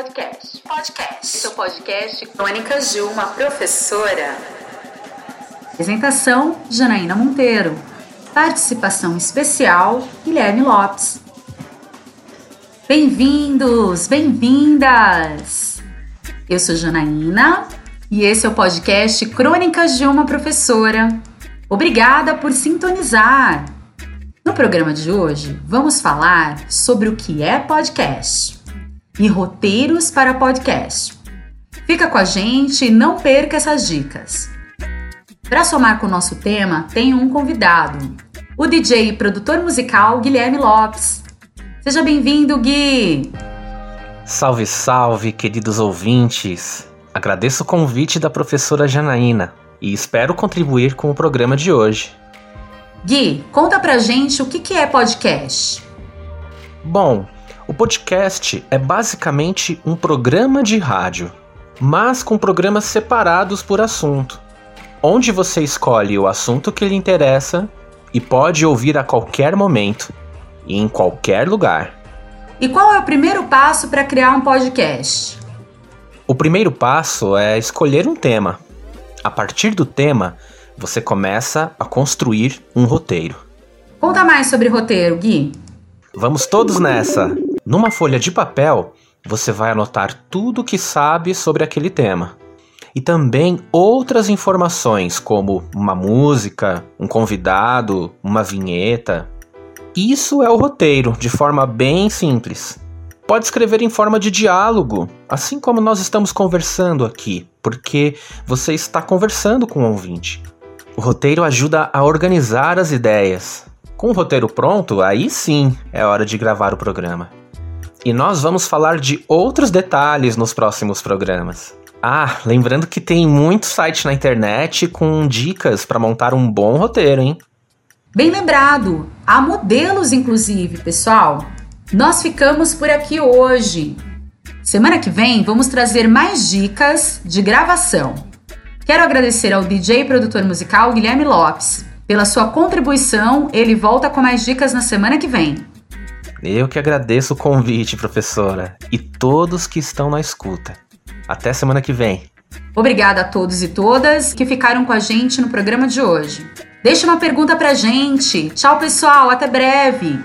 Podcast. Podcast. Seu podcast Crônicas de uma Professora. Apresentação: Janaína Monteiro. Participação especial: Guilherme Lopes. Bem-vindos, bem-vindas! Eu sou Janaína e esse é o podcast Crônicas de uma Professora. Obrigada por sintonizar! No programa de hoje, vamos falar sobre o que é podcast e roteiros para podcast. Fica com a gente e não perca essas dicas. Para somar com o nosso tema, tenho um convidado, o DJ e produtor musical Guilherme Lopes. Seja bem-vindo, Gui! Salve, salve, queridos ouvintes! Agradeço o convite da professora Janaína e espero contribuir com o programa de hoje. Gui, conta pra gente o que é podcast. Bom, o podcast é basicamente um programa de rádio, mas com programas separados por assunto, onde você escolhe o assunto que lhe interessa e pode ouvir a qualquer momento e em qualquer lugar. E qual é o primeiro passo para criar um podcast? O primeiro passo é escolher um tema. A partir do tema, você começa a construir um roteiro. Conta mais sobre roteiro, Gui. Vamos todos nessa! Numa folha de papel, você vai anotar tudo o que sabe sobre aquele tema. E também outras informações, como uma música, um convidado, uma vinheta. Isso é o roteiro, de forma bem simples. Pode escrever em forma de diálogo, assim como nós estamos conversando aqui, porque você está conversando com o ouvinte. O roteiro ajuda a organizar as ideias. Com o roteiro pronto, aí sim é hora de gravar o programa. E nós vamos falar de outros detalhes nos próximos programas. Ah, lembrando que tem muito site na internet com dicas para montar um bom roteiro, hein? Bem lembrado! Há modelos, inclusive, pessoal. Nós ficamos por aqui hoje. Semana que vem vamos trazer mais dicas de gravação. Quero agradecer ao DJ e produtor musical Guilherme Lopes. Pela sua contribuição, ele volta com mais dicas na semana que vem. Eu que agradeço o convite, professora, e todos que estão na escuta. Até semana que vem. Obrigada a todos e todas que ficaram com a gente no programa de hoje. Deixe uma pergunta pra gente. Tchau, pessoal, até breve.